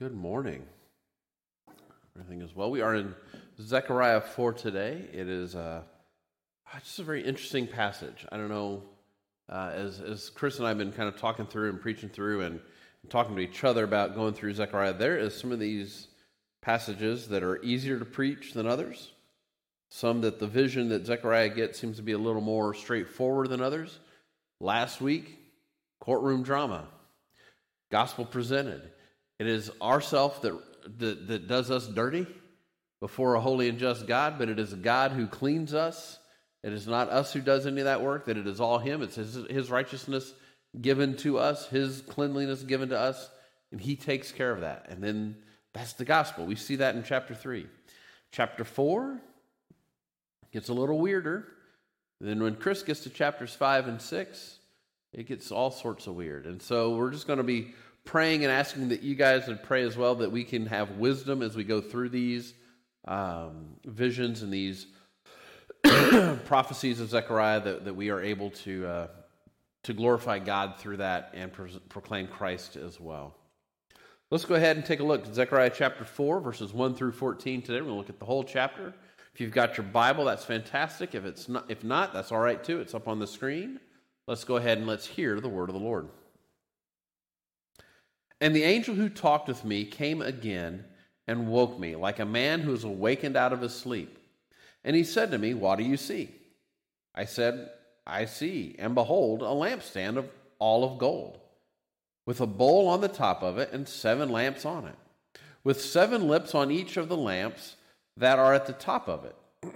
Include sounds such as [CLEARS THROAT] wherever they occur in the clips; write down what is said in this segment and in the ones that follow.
Good morning. Everything is well. We are in Zechariah 4 today. It is uh, just a very interesting passage. I don't know, uh, as, as Chris and I have been kind of talking through and preaching through and talking to each other about going through Zechariah, there is some of these passages that are easier to preach than others. Some that the vision that Zechariah gets seems to be a little more straightforward than others. Last week, courtroom drama, gospel presented. It is ourself that, that, that does us dirty before a holy and just God, but it is God who cleans us. It is not us who does any of that work, that it is all Him. It's His, his righteousness given to us, His cleanliness given to us, and He takes care of that. And then that's the gospel. We see that in chapter 3. Chapter 4 gets a little weirder. Then when Chris gets to chapters 5 and 6, it gets all sorts of weird. And so we're just going to be praying and asking that you guys would pray as well that we can have wisdom as we go through these um, visions and these [COUGHS] prophecies of Zechariah, that, that we are able to, uh, to glorify God through that and pro- proclaim Christ as well. Let's go ahead and take a look at Zechariah chapter 4, verses 1 through 14 today. We're going to look at the whole chapter. If you've got your Bible, that's fantastic. If, it's not, if not, that's all right too. It's up on the screen. Let's go ahead and let's hear the word of the Lord. And the angel who talked with me came again and woke me, like a man who is awakened out of his sleep. And he said to me, What do you see? I said, I see, and behold, a lampstand of all of gold, with a bowl on the top of it and seven lamps on it, with seven lips on each of the lamps that are at the top of it. [CLEARS THROAT]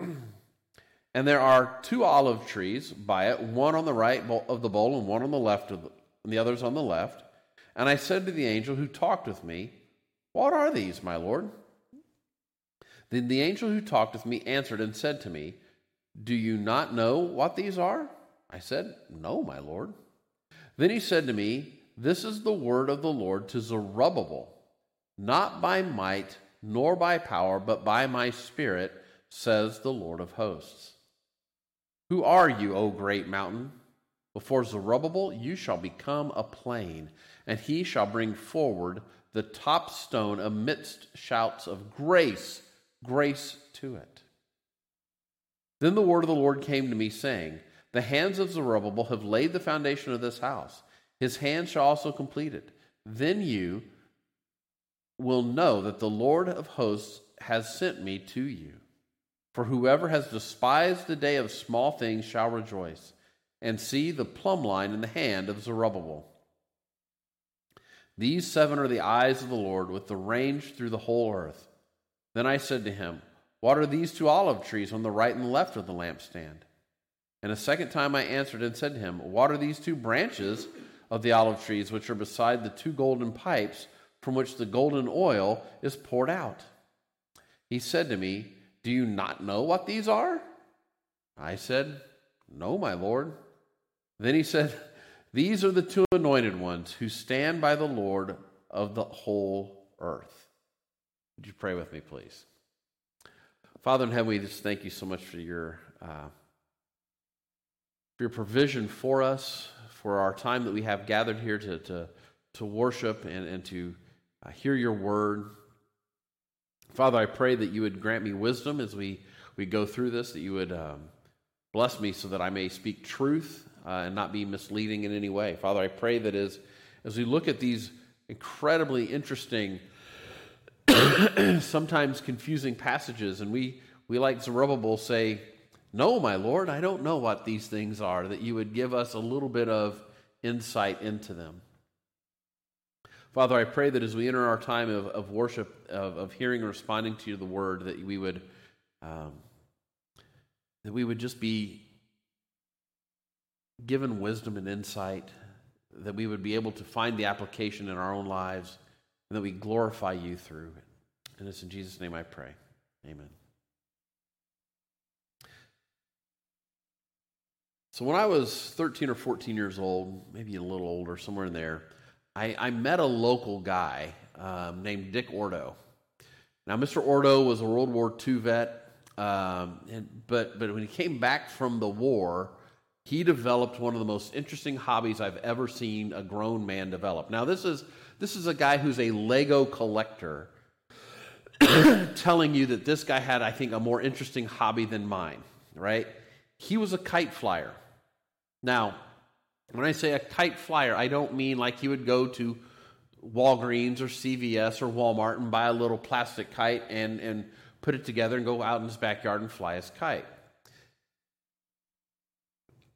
and there are two olive trees by it, one on the right of the bowl and one on the left of the, and the others on the left. And I said to the angel who talked with me, What are these, my Lord? Then the angel who talked with me answered and said to me, Do you not know what these are? I said, No, my Lord. Then he said to me, This is the word of the Lord to Zerubbabel, not by might nor by power, but by my spirit, says the Lord of hosts. Who are you, O great mountain? Before Zerubbabel, you shall become a plain and he shall bring forward the top stone amidst shouts of grace, grace to it. Then the word of the Lord came to me, saying, The hands of Zerubbabel have laid the foundation of this house. His hands shall also complete it. Then you will know that the Lord of hosts has sent me to you. For whoever has despised the day of small things shall rejoice, and see the plumb line in the hand of Zerubbabel. These seven are the eyes of the Lord, with the range through the whole earth. Then I said to him, What are these two olive trees on the right and left of the lampstand? And a second time I answered and said to him, What are these two branches of the olive trees which are beside the two golden pipes from which the golden oil is poured out? He said to me, Do you not know what these are? I said, No, my Lord. Then he said, these are the two anointed ones who stand by the Lord of the whole earth. Would you pray with me, please? Father in heaven, we just thank you so much for your, uh, for your provision for us, for our time that we have gathered here to, to, to worship and, and to uh, hear your word. Father, I pray that you would grant me wisdom as we, we go through this, that you would um, bless me so that I may speak truth uh, and not be misleading in any way. Father, I pray that as, as we look at these incredibly interesting, [CLEARS THROAT] sometimes confusing passages, and we, we like Zerubbabel say, No, my Lord, I don't know what these things are, that you would give us a little bit of insight into them. Father, I pray that as we enter our time of, of worship, of, of hearing and responding to the word, that we would um, that we would just be given wisdom and insight, that we would be able to find the application in our own lives, and that we glorify you through it. And it's in Jesus' name I pray. Amen. So, when I was 13 or 14 years old, maybe a little older, somewhere in there, I, I met a local guy um, named Dick Ordo. Now, Mr. Ordo was a World War II vet, um, and, but, but when he came back from the war, he developed one of the most interesting hobbies I've ever seen a grown man develop. Now, this is, this is a guy who's a Lego collector [COUGHS] telling you that this guy had, I think, a more interesting hobby than mine, right? He was a kite flyer. Now, when I say a kite flyer, I don't mean like he would go to Walgreens or CVS or Walmart and buy a little plastic kite and, and put it together and go out in his backyard and fly his kite.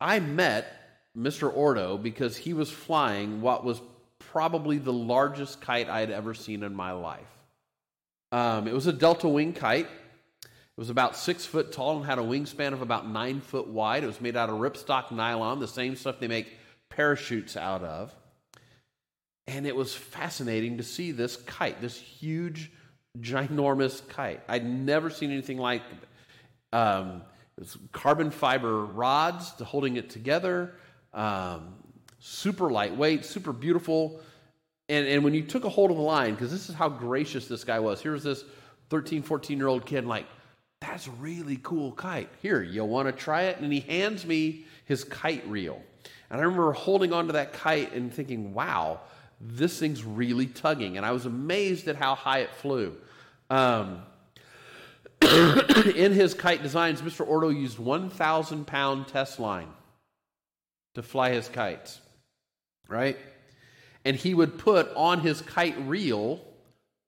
I met Mr. Ordo because he was flying what was probably the largest kite I had ever seen in my life. Um, it was a delta wing kite. It was about six foot tall and had a wingspan of about nine foot wide. It was made out of ripstop nylon, the same stuff they make parachutes out of. And it was fascinating to see this kite, this huge, ginormous kite. I'd never seen anything like it. Um, it was carbon fiber rods to holding it together, um, super lightweight, super beautiful. And, and when you took a hold of the line, because this is how gracious this guy was, here was this 13, 14 year old kid, like, that's a really cool kite. Here, you want to try it? And he hands me his kite reel. And I remember holding onto that kite and thinking, wow, this thing's really tugging. And I was amazed at how high it flew. Um, [COUGHS] in his kite designs, Mr. Ordo used 1,000 pound test line to fly his kites, right? And he would put on his kite reel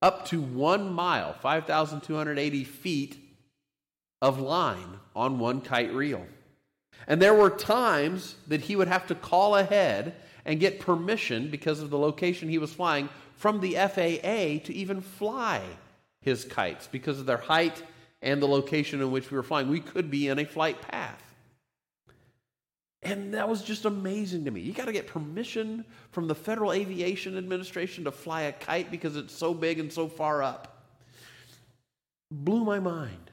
up to one mile, 5,280 feet of line on one kite reel. And there were times that he would have to call ahead and get permission because of the location he was flying from the FAA to even fly his kites because of their height and the location in which we were flying. We could be in a flight path. And that was just amazing to me. You got to get permission from the Federal Aviation Administration to fly a kite because it's so big and so far up. Blew my mind.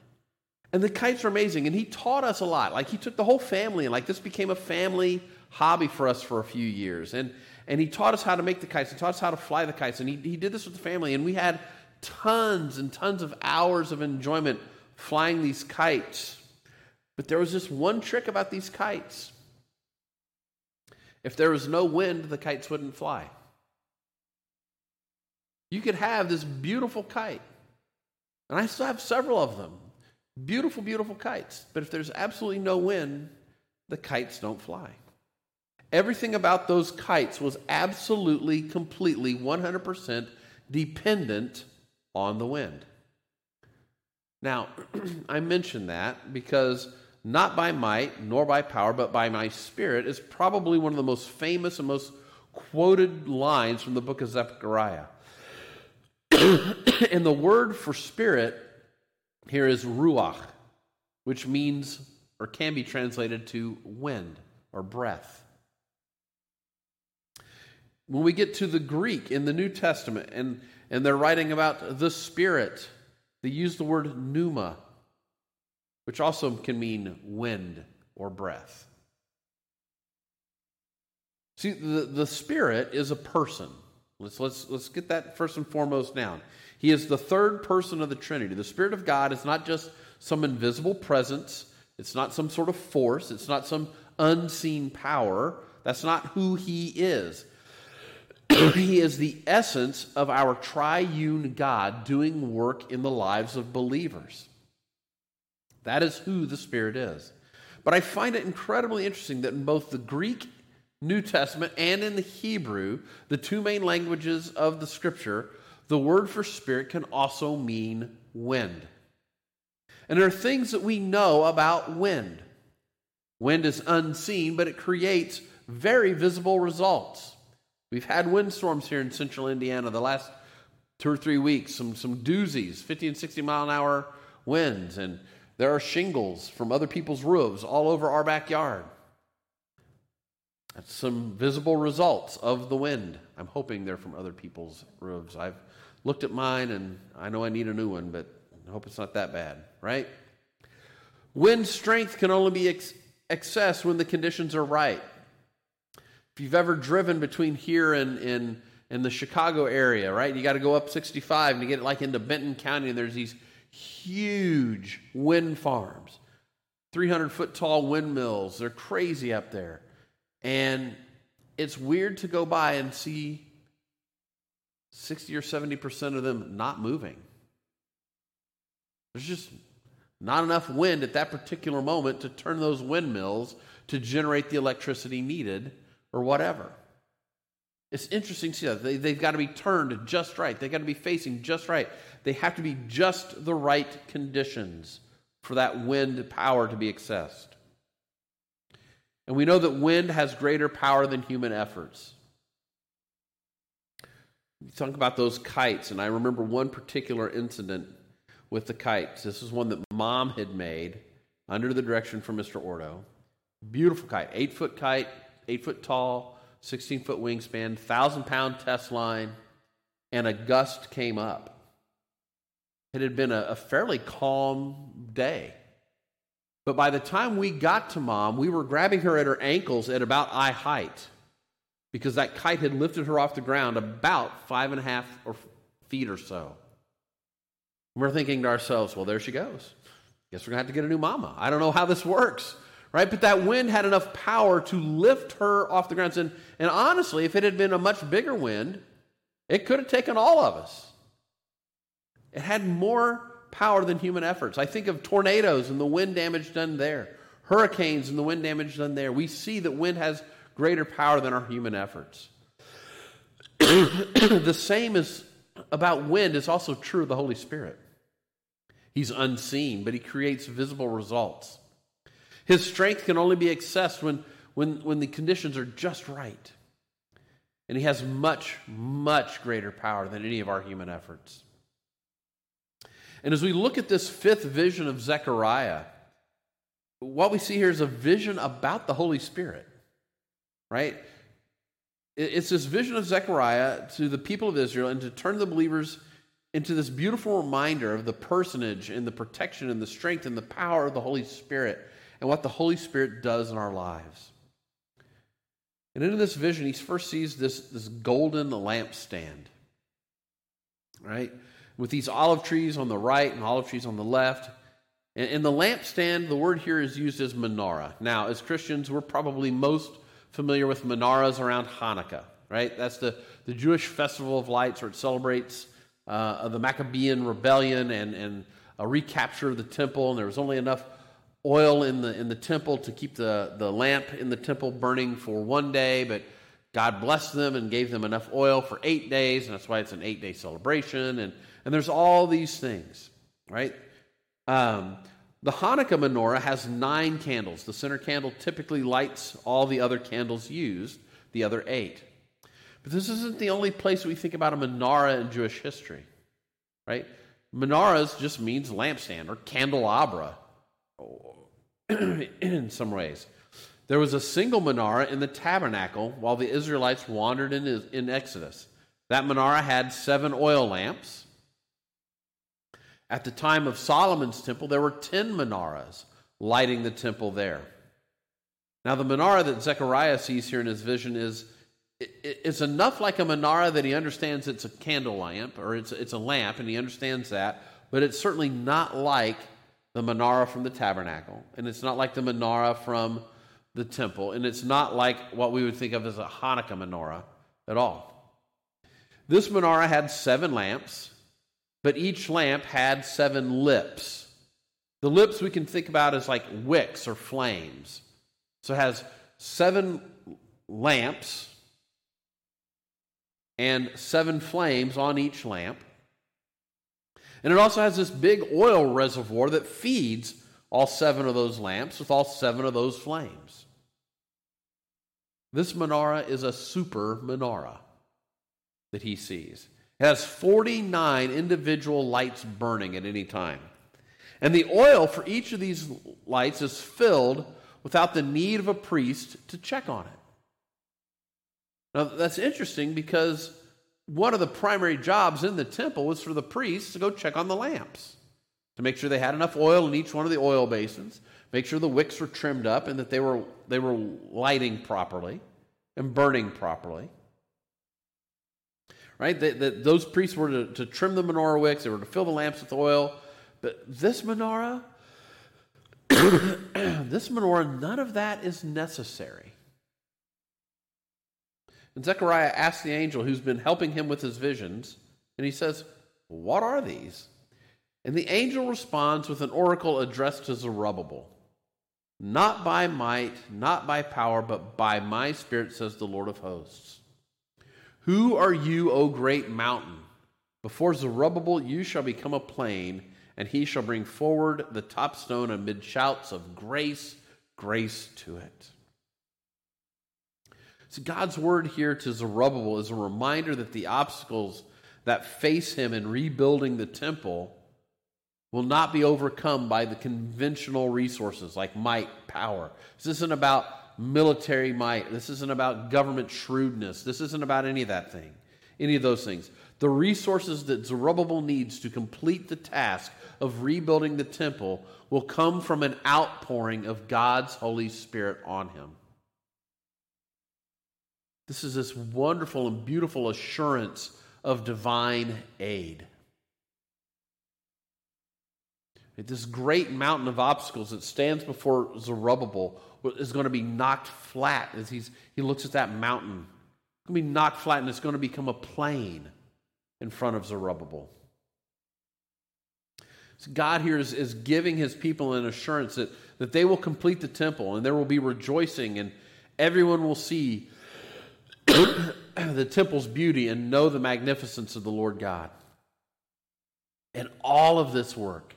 And the kites are amazing. And he taught us a lot. Like he took the whole family and like this became a family hobby for us for a few years. And and he taught us how to make the kites. He taught us how to fly the kites. And he, he did this with the family. And we had tons and tons of hours of enjoyment flying these kites. But there was this one trick about these kites. If there was no wind, the kites wouldn't fly. You could have this beautiful kite. And I still have several of them. Beautiful, beautiful kites. But if there's absolutely no wind, the kites don't fly. Everything about those kites was absolutely, completely, 100% dependent on the wind. Now, [CLEARS THROAT] I mention that because not by might nor by power, but by my spirit is probably one of the most famous and most quoted lines from the book of Zechariah. [CLEARS THROAT] and the word for spirit here is ruach, which means or can be translated to wind or breath. When we get to the Greek in the New Testament and, and they're writing about the Spirit, they use the word pneuma, which also can mean wind or breath. See, the, the Spirit is a person. Let's, let's, let's get that first and foremost down. He is the third person of the Trinity. The Spirit of God is not just some invisible presence, it's not some sort of force, it's not some unseen power. That's not who He is. He is the essence of our triune God doing work in the lives of believers. That is who the Spirit is. But I find it incredibly interesting that in both the Greek New Testament and in the Hebrew, the two main languages of the Scripture, the word for spirit can also mean wind. And there are things that we know about wind. Wind is unseen, but it creates very visible results. We've had windstorms here in central Indiana the last two or three weeks, some, some doozies, 50 and 60 mile an hour winds, and there are shingles from other people's roofs all over our backyard. That's some visible results of the wind. I'm hoping they're from other people's roofs. I've looked at mine and I know I need a new one, but I hope it's not that bad, right? Wind strength can only be ex- accessed when the conditions are right. If you've ever driven between here and in, in the Chicago area, right, you got to go up 65 and get like into Benton County, and there's these huge wind farms. 300 foot tall windmills. They're crazy up there. And it's weird to go by and see 60 or 70% of them not moving. There's just not enough wind at that particular moment to turn those windmills to generate the electricity needed or whatever. It's interesting to see that. They, they've got to be turned just right. They've got to be facing just right. They have to be just the right conditions for that wind power to be accessed. And we know that wind has greater power than human efforts. You talk about those kites, and I remember one particular incident with the kites. This is one that mom had made under the direction from Mr. Ordo. Beautiful kite, eight foot kite, eight foot tall, 16 foot wingspan, thousand pound test line, and a gust came up. It had been a, a fairly calm day. But by the time we got to mom, we were grabbing her at her ankles at about eye height because that kite had lifted her off the ground about five and a half or feet or so. We're thinking to ourselves, well, there she goes. Guess we're going to have to get a new mama. I don't know how this works, right? But that wind had enough power to lift her off the ground. And, and honestly, if it had been a much bigger wind, it could have taken all of us. It had more power than human efforts. I think of tornadoes and the wind damage done there, hurricanes and the wind damage done there. We see that wind has greater power than our human efforts. [CLEARS THROAT] the same is about wind is also true of the Holy Spirit. He's unseen, but he creates visible results. His strength can only be accessed when, when, when the conditions are just right. And he has much, much greater power than any of our human efforts. And as we look at this fifth vision of Zechariah, what we see here is a vision about the Holy Spirit, right? It's this vision of Zechariah to the people of Israel and to turn the believers into this beautiful reminder of the personage and the protection and the strength and the power of the Holy Spirit and what the Holy Spirit does in our lives. And in this vision, he first sees this, this golden lampstand, right? With these olive trees on the right and olive trees on the left. And, and the lampstand, the word here is used as menorah. Now, as Christians, we're probably most familiar with menorahs around Hanukkah, right? That's the, the Jewish festival of lights where it celebrates uh, the Maccabean rebellion and, and a recapture of the temple, and there was only enough oil in the, in the temple to keep the, the lamp in the temple burning for one day, but God blessed them and gave them enough oil for eight days, and that's why it's an eight day celebration. And, and there's all these things, right? Um, the Hanukkah menorah has nine candles. The center candle typically lights all the other candles used, the other eight. But this isn't the only place we think about a menorah in Jewish history, right? Menorahs just means lampstand or candelabra [CLEARS THROAT] in some ways. There was a single menorah in the tabernacle while the Israelites wandered in, in Exodus. That menorah had seven oil lamps. At the time of Solomon's temple, there were ten menorahs lighting the temple there. Now, the menorah that Zechariah sees here in his vision is it's enough like a menorah that he understands it's a candle lamp or it's, it's a lamp and he understands that, but it's certainly not like the menorah from the tabernacle, and it's not like the menorah from the temple, and it's not like what we would think of as a Hanukkah menorah at all. This menorah had seven lamps, but each lamp had seven lips. The lips we can think about as like wicks or flames. So it has seven lamps and seven flames on each lamp. And it also has this big oil reservoir that feeds all seven of those lamps with all seven of those flames. This menorah is a super menorah that he sees. It has 49 individual lights burning at any time. And the oil for each of these lights is filled without the need of a priest to check on it. Now, that's interesting because one of the primary jobs in the temple was for the priests to go check on the lamps, to make sure they had enough oil in each one of the oil basins, make sure the wicks were trimmed up and that they were, they were lighting properly and burning properly. Right? That, those priests were to, to trim the menorah wicks, they were to fill the lamps with oil. But this menorah, [COUGHS] this menorah, none of that is necessary. And Zechariah asks the angel who's been helping him with his visions, and he says, What are these? And the angel responds with an oracle addressed to Zerubbabel Not by might, not by power, but by my spirit, says the Lord of hosts. Who are you, O great mountain? Before Zerubbabel, you shall become a plain, and he shall bring forward the top stone amid shouts of grace, grace to it. So, God's word here to Zerubbabel is a reminder that the obstacles that face him in rebuilding the temple will not be overcome by the conventional resources like might, power. This isn't about military might. This isn't about government shrewdness. This isn't about any of that thing, any of those things. The resources that Zerubbabel needs to complete the task of rebuilding the temple will come from an outpouring of God's Holy Spirit on him. This is this wonderful and beautiful assurance of divine aid. This great mountain of obstacles that stands before Zerubbabel is going to be knocked flat as he's, he looks at that mountain. It's going to be knocked flat and it's going to become a plain in front of Zerubbabel. So God here is, is giving his people an assurance that, that they will complete the temple and there will be rejoicing and everyone will see [COUGHS] the temple's beauty and know the magnificence of the Lord God. And all of this work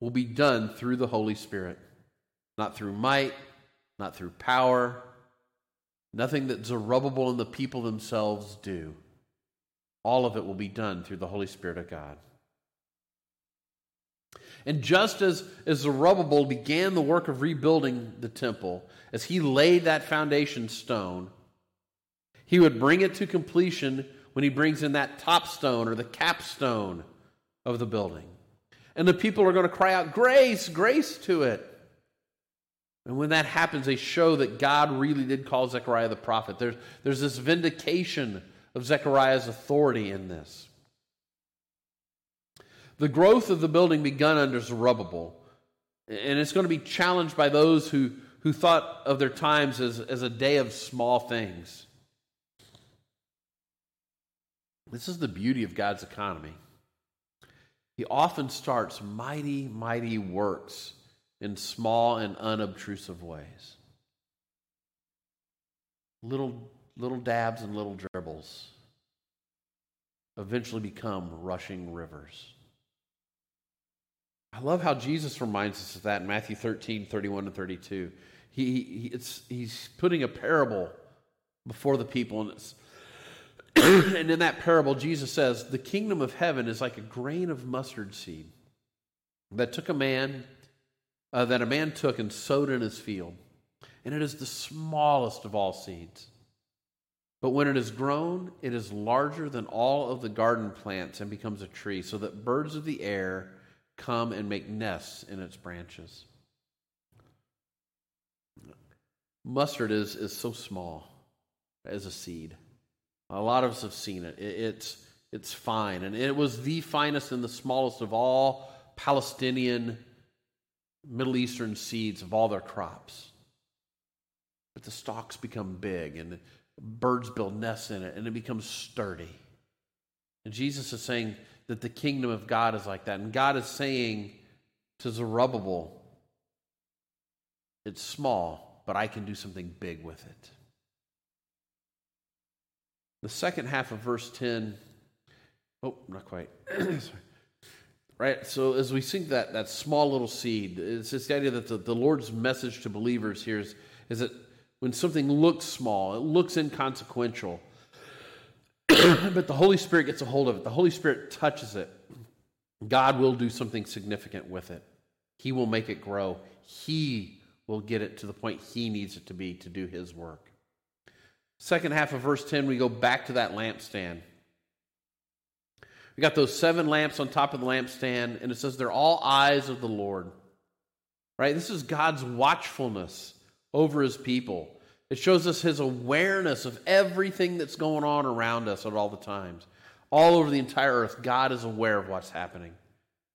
will be done through the Holy Spirit, not through might, not through power, nothing that Zerubbabel and the people themselves do. All of it will be done through the Holy Spirit of God. And just as, as Zerubbabel began the work of rebuilding the temple, as he laid that foundation stone, he would bring it to completion when he brings in that top stone or the capstone of the building. And the people are going to cry out, Grace, grace to it. And when that happens, they show that God really did call Zechariah the prophet. There's, there's this vindication of Zechariah's authority in this. The growth of the building begun under Zerubbabel, and it's going to be challenged by those who, who thought of their times as, as a day of small things. This is the beauty of God's economy. He often starts mighty, mighty works in small and unobtrusive ways. Little, little dabs and little dribbles eventually become rushing rivers. I love how Jesus reminds us of that in Matthew 13, 31 and 32. He, he, it's, he's putting a parable before the people, and, [CLEARS THROAT] and in that parable, Jesus says, The kingdom of heaven is like a grain of mustard seed that took a man uh, that a man took and sowed in his field. And it is the smallest of all seeds. But when it is grown, it is larger than all of the garden plants and becomes a tree, so that birds of the air come and make nests in its branches. Mustard is, is so small as a seed. A lot of us have seen it. it it's, it's fine. And it was the finest and the smallest of all Palestinian Middle Eastern seeds of all their crops. But the stalks become big and birds build nests in it and it becomes sturdy. And Jesus is saying that the kingdom of God is like that. And God is saying to Zerubbabel, it's small, but I can do something big with it. The second half of verse 10, oh, not quite. [CLEARS THROAT] Right? So as we see that, that small little seed, it's this idea that the, the Lord's message to believers here is, is that when something looks small, it looks inconsequential, [CLEARS THROAT] but the Holy Spirit gets a hold of it, the Holy Spirit touches it, God will do something significant with it. He will make it grow. He will get it to the point He needs it to be to do His work. Second half of verse 10, we go back to that lampstand. We got those seven lamps on top of the lampstand, and it says they're all eyes of the Lord. Right? This is God's watchfulness over his people. It shows us his awareness of everything that's going on around us at all the times. All over the entire earth, God is aware of what's happening.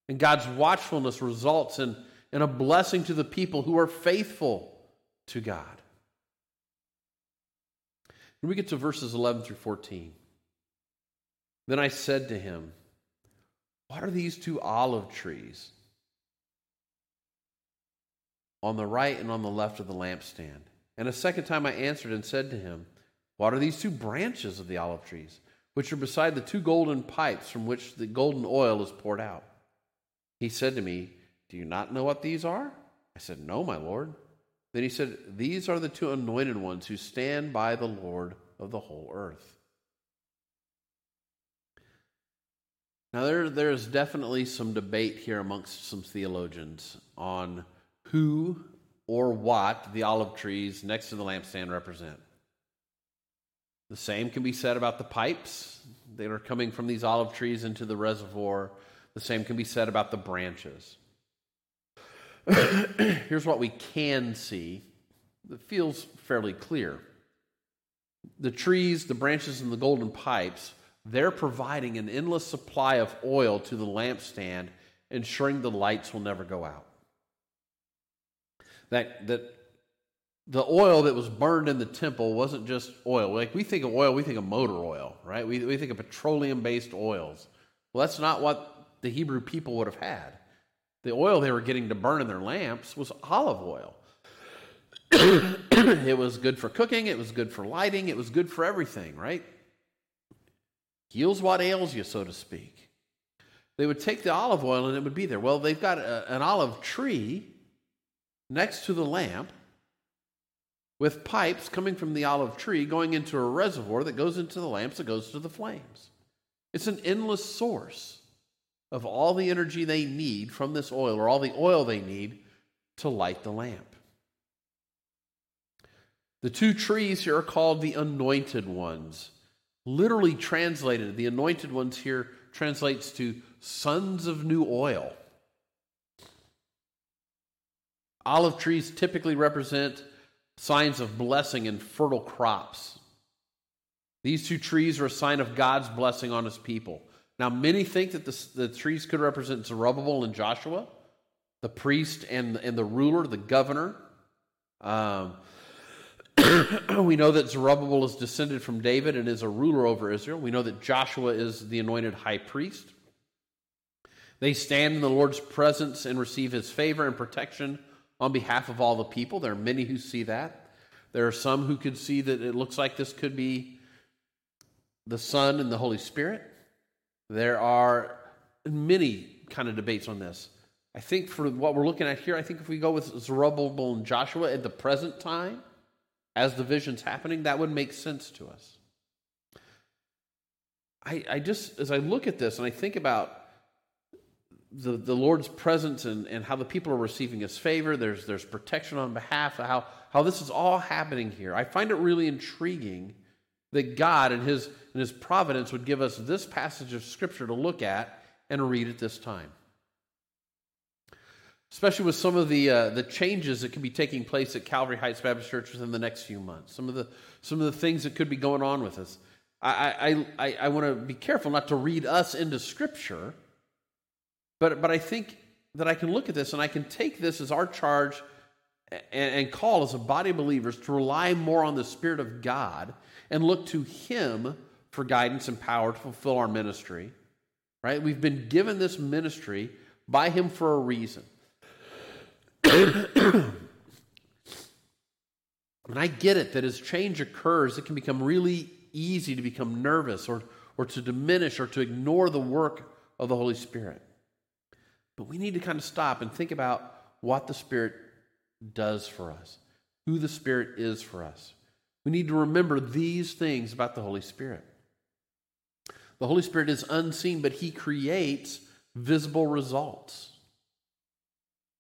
And God's watchfulness results in, and a blessing to the people who are faithful to God. When we get to verses 11 through 14, then I said to him, What are these two olive trees on the right and on the left of the lampstand? And a second time I answered and said to him, What are these two branches of the olive trees, which are beside the two golden pipes from which the golden oil is poured out? He said to me, Do you not know what these are? I said, No, my Lord. Then he said, These are the two anointed ones who stand by the Lord of the whole earth. Now, there, there is definitely some debate here amongst some theologians on who or what the olive trees next to the lampstand represent. The same can be said about the pipes that are coming from these olive trees into the reservoir. The same can be said about the branches. [CLEARS THROAT] Here's what we can see that feels fairly clear the trees, the branches, and the golden pipes, they're providing an endless supply of oil to the lampstand, ensuring the lights will never go out. That, that the oil that was burned in the temple wasn't just oil. Like we think of oil, we think of motor oil, right? We, we think of petroleum based oils. Well, that's not what the Hebrew people would have had. The oil they were getting to burn in their lamps was olive oil. [COUGHS] it was good for cooking, it was good for lighting, it was good for everything, right? Heals what ails you, so to speak. They would take the olive oil and it would be there. Well, they've got a, an olive tree next to the lamp with pipes coming from the olive tree going into a reservoir that goes into the lamps that goes to the flames. It's an endless source of all the energy they need from this oil, or all the oil they need to light the lamp. The two trees here are called the anointed ones. Literally translated, the anointed ones here translates to sons of new oil. Olive trees typically represent signs of blessing and fertile crops. These two trees are a sign of God's blessing on his people. Now, many think that the, the trees could represent Zerubbabel and Joshua, the priest and, and the ruler, the governor. Um, [CLEARS THROAT] we know that Zerubbabel is descended from David and is a ruler over Israel. We know that Joshua is the anointed high priest. They stand in the Lord's presence and receive his favor and protection on behalf of all the people. There are many who see that. There are some who could see that it looks like this could be the Son and the Holy Spirit. There are many kind of debates on this. I think for what we're looking at here, I think if we go with Zerubbabel and Joshua at the present time, as the vision's happening, that would make sense to us. I, I just, as I look at this and I think about the, the Lord's presence and, and how the people are receiving his favor, there's, there's protection on behalf of how, how this is all happening here. I find it really intriguing that God and his, and his providence would give us this passage of Scripture to look at and read at this time. Especially with some of the, uh, the changes that could be taking place at Calvary Heights Baptist Church within the next few months, some of the, some of the things that could be going on with us. I, I, I, I want to be careful not to read us into Scripture, but, but I think that I can look at this and I can take this as our charge and, call as a body of believers to rely more on the Spirit of God and look to Him for guidance and power to fulfill our ministry. Right? We've been given this ministry by Him for a reason. [COUGHS] and I get it that as change occurs, it can become really easy to become nervous or, or to diminish or to ignore the work of the Holy Spirit. But we need to kind of stop and think about what the Spirit does for us, who the Spirit is for us. We need to remember these things about the Holy Spirit. The Holy Spirit is unseen, but He creates visible results.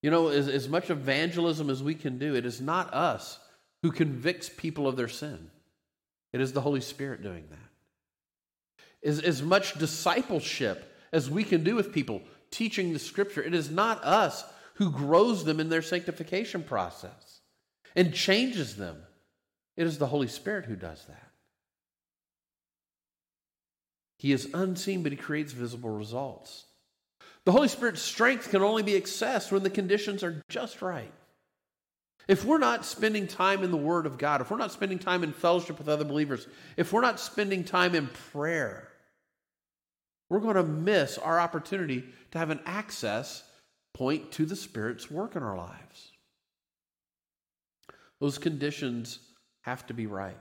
You know, as, as much evangelism as we can do, it is not us who convicts people of their sin, it is the Holy Spirit doing that. As, as much discipleship as we can do with people, teaching the Scripture, it is not us who grows them in their sanctification process and changes them. It is the Holy Spirit who does that. He is unseen, but he creates visible results. The Holy Spirit's strength can only be accessed when the conditions are just right. If we're not spending time in the Word of God, if we're not spending time in fellowship with other believers, if we're not spending time in prayer, we're going to miss our opportunity to have an access point to the Spirit's work in our lives. Those conditions have to be right.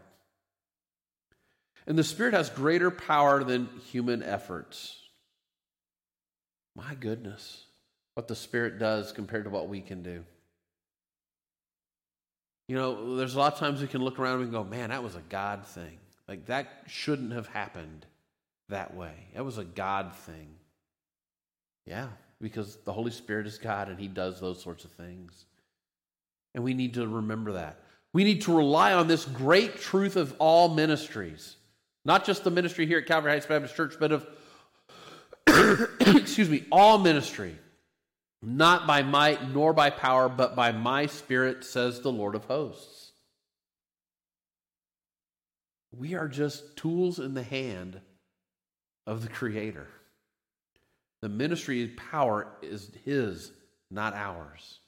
And the Spirit has greater power than human efforts. My goodness, what the Spirit does compared to what we can do. You know, there's a lot of times we can look around and go, man, that was a God thing. Like, that shouldn't have happened that way. That was a God thing. Yeah, because the Holy Spirit is God and He does those sorts of things. And we need to remember that. We need to rely on this great truth of all ministries, not just the ministry here at Calvary Heights Baptist Church, but of, [COUGHS] excuse me, all ministry. Not by might nor by power, but by my spirit, says the Lord of hosts. We are just tools in the hand of the Creator. The ministry power is His, not ours.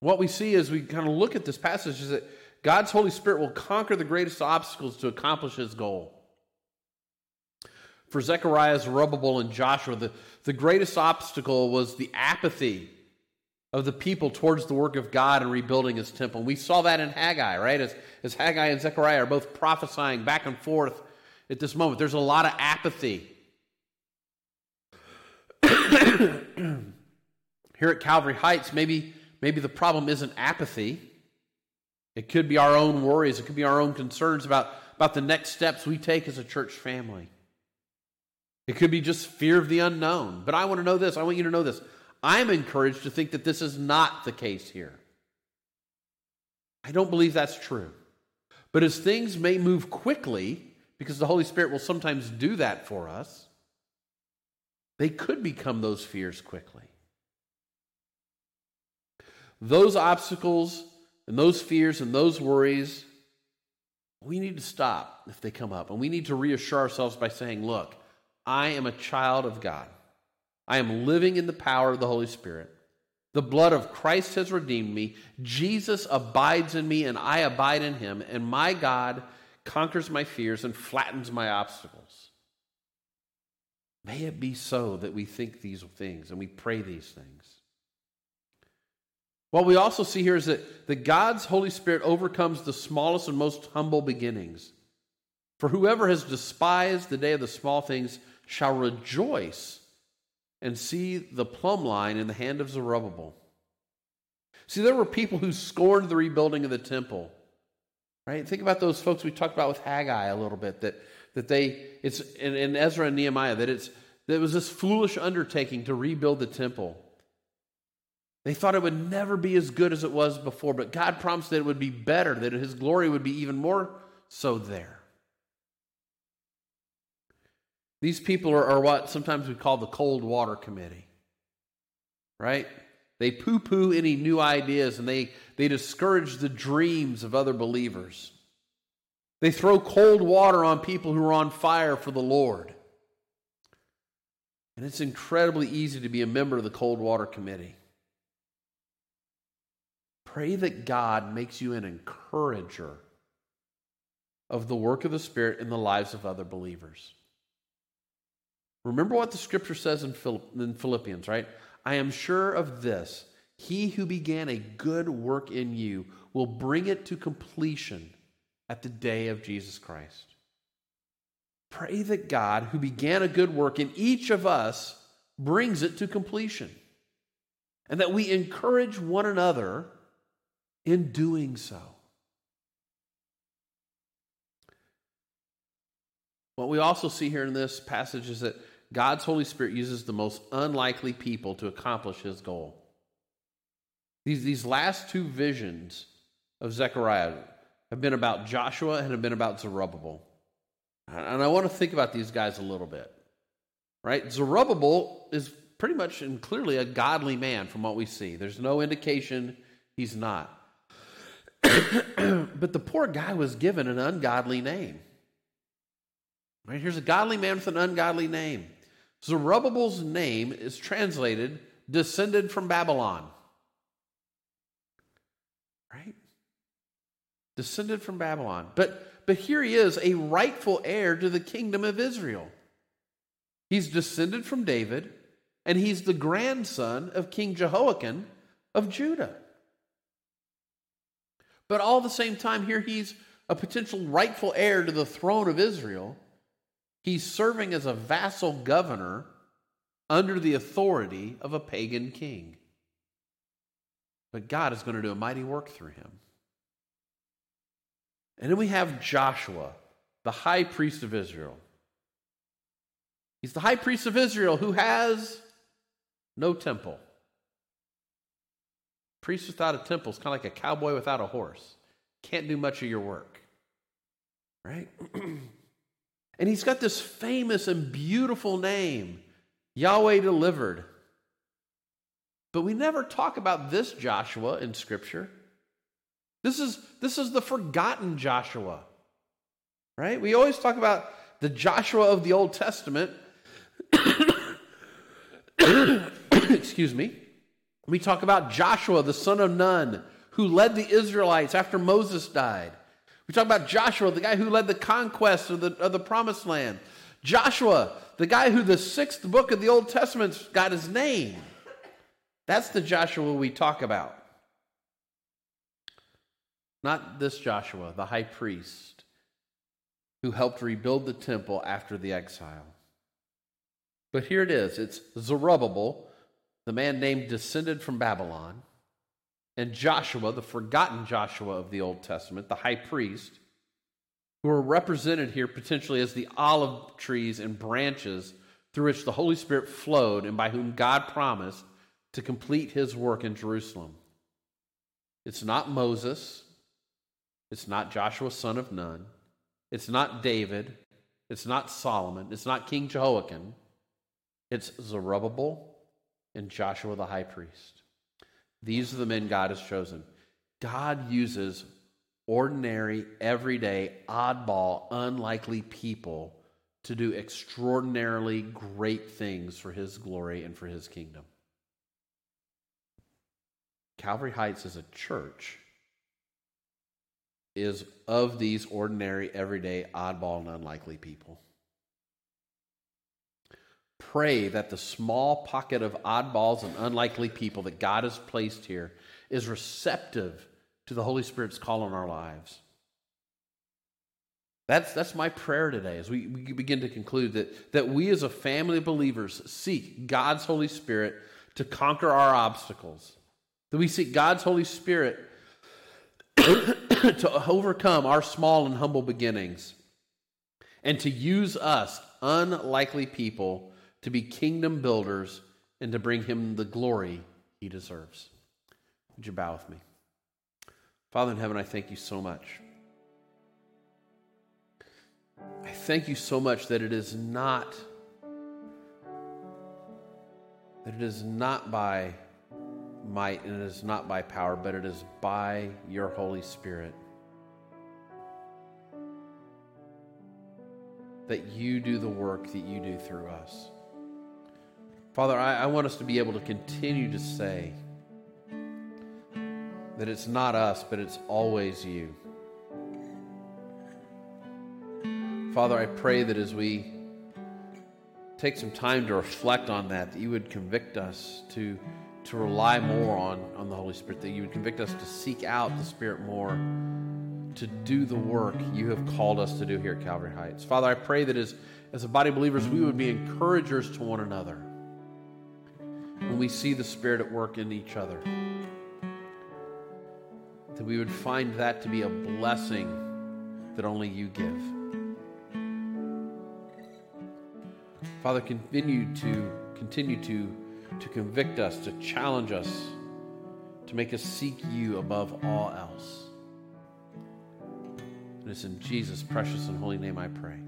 What we see as we kind of look at this passage is that God's Holy Spirit will conquer the greatest obstacles to accomplish His goal. For Zechariah, Zerubbabel, and Joshua, the, the greatest obstacle was the apathy of the people towards the work of God and rebuilding his temple. We saw that in Haggai, right? As, as Haggai and Zechariah are both prophesying back and forth at this moment. There's a lot of apathy. [COUGHS] Here at Calvary Heights, maybe, maybe the problem isn't apathy. It could be our own worries, it could be our own concerns about, about the next steps we take as a church family. It could be just fear of the unknown. But I want to know this. I want you to know this. I'm encouraged to think that this is not the case here. I don't believe that's true. But as things may move quickly, because the Holy Spirit will sometimes do that for us, they could become those fears quickly. Those obstacles and those fears and those worries, we need to stop if they come up. And we need to reassure ourselves by saying, look, I am a child of God. I am living in the power of the Holy Spirit. The blood of Christ has redeemed me. Jesus abides in me, and I abide in him. And my God conquers my fears and flattens my obstacles. May it be so that we think these things and we pray these things. What we also see here is that, that God's Holy Spirit overcomes the smallest and most humble beginnings. For whoever has despised the day of the small things shall rejoice and see the plumb line in the hand of Zerubbabel. See, there were people who scorned the rebuilding of the temple. Right? Think about those folks we talked about with Haggai a little bit, that, that they, it's in, in Ezra and Nehemiah, that it's that it was this foolish undertaking to rebuild the temple. They thought it would never be as good as it was before, but God promised that it would be better, that his glory would be even more so there. These people are, are what sometimes we call the cold water committee, right? They poo poo any new ideas and they, they discourage the dreams of other believers. They throw cold water on people who are on fire for the Lord. And it's incredibly easy to be a member of the cold water committee. Pray that God makes you an encourager of the work of the Spirit in the lives of other believers. Remember what the scripture says in Philippians, right? I am sure of this He who began a good work in you will bring it to completion at the day of Jesus Christ. Pray that God, who began a good work in each of us, brings it to completion. And that we encourage one another in doing so. What we also see here in this passage is that God's Holy Spirit uses the most unlikely people to accomplish his goal. These, these last two visions of Zechariah have been about Joshua and have been about Zerubbabel. And I want to think about these guys a little bit. Right? Zerubbabel is pretty much and clearly a godly man from what we see. There's no indication he's not. [COUGHS] but the poor guy was given an ungodly name. Right? Here's a godly man with an ungodly name. Zerubbabel's name is translated descended from Babylon. Right? Descended from Babylon. But but here he is, a rightful heir to the kingdom of Israel. He's descended from David, and he's the grandson of King Jehoiakim of Judah. But all the same time, here he's a potential rightful heir to the throne of Israel. He's serving as a vassal governor under the authority of a pagan king. But God is going to do a mighty work through him. And then we have Joshua, the high priest of Israel. He's the high priest of Israel who has no temple. Priest without a temple is kind of like a cowboy without a horse. Can't do much of your work. Right? [CLEARS THROAT] and he's got this famous and beautiful name Yahweh delivered. But we never talk about this Joshua in Scripture. This is, this is the forgotten Joshua. Right? We always talk about the Joshua of the Old Testament. [COUGHS] Excuse me. We talk about Joshua, the son of Nun, who led the Israelites after Moses died. We talk about Joshua, the guy who led the conquest of the, of the promised land. Joshua, the guy who the sixth book of the Old Testament got his name. That's the Joshua we talk about. Not this Joshua, the high priest, who helped rebuild the temple after the exile. But here it is it's Zerubbabel, the man named descended from Babylon, and Joshua, the forgotten Joshua of the Old Testament, the high priest, who are represented here potentially as the olive trees and branches through which the Holy Spirit flowed and by whom God promised to complete his work in Jerusalem. It's not Moses. It's not Joshua, son of Nun. It's not David. It's not Solomon. It's not King Jehoiakim. It's Zerubbabel and Joshua the high priest. These are the men God has chosen. God uses ordinary, everyday, oddball, unlikely people to do extraordinarily great things for his glory and for his kingdom. Calvary Heights is a church is of these ordinary, everyday, oddball, and unlikely people pray that the small pocket of oddballs and unlikely people that God has placed here is receptive to the Holy Spirit's call on our lives. That's, that's my prayer today as we, we begin to conclude that, that we as a family of believers seek God's Holy Spirit to conquer our obstacles. That we seek God's Holy Spirit [COUGHS] to overcome our small and humble beginnings and to use us, unlikely people, to be kingdom builders, and to bring him the glory he deserves. Would you bow with me? Father in heaven, I thank you so much. I thank you so much that it is not that it is not by might and it is not by power, but it is by your Holy Spirit. That you do the work that you do through us. Father, I, I want us to be able to continue to say that it's not us, but it's always you. Father, I pray that as we take some time to reflect on that, that you would convict us to, to rely more on, on the Holy Spirit, that you would convict us to seek out the Spirit more, to do the work you have called us to do here at Calvary Heights. Father, I pray that as, as a body of believers, we would be encouragers to one another when we see the Spirit at work in each other. That we would find that to be a blessing that only you give. Father, continue to continue to, to convict us, to challenge us, to make us seek you above all else. And it's in Jesus' precious and holy name I pray.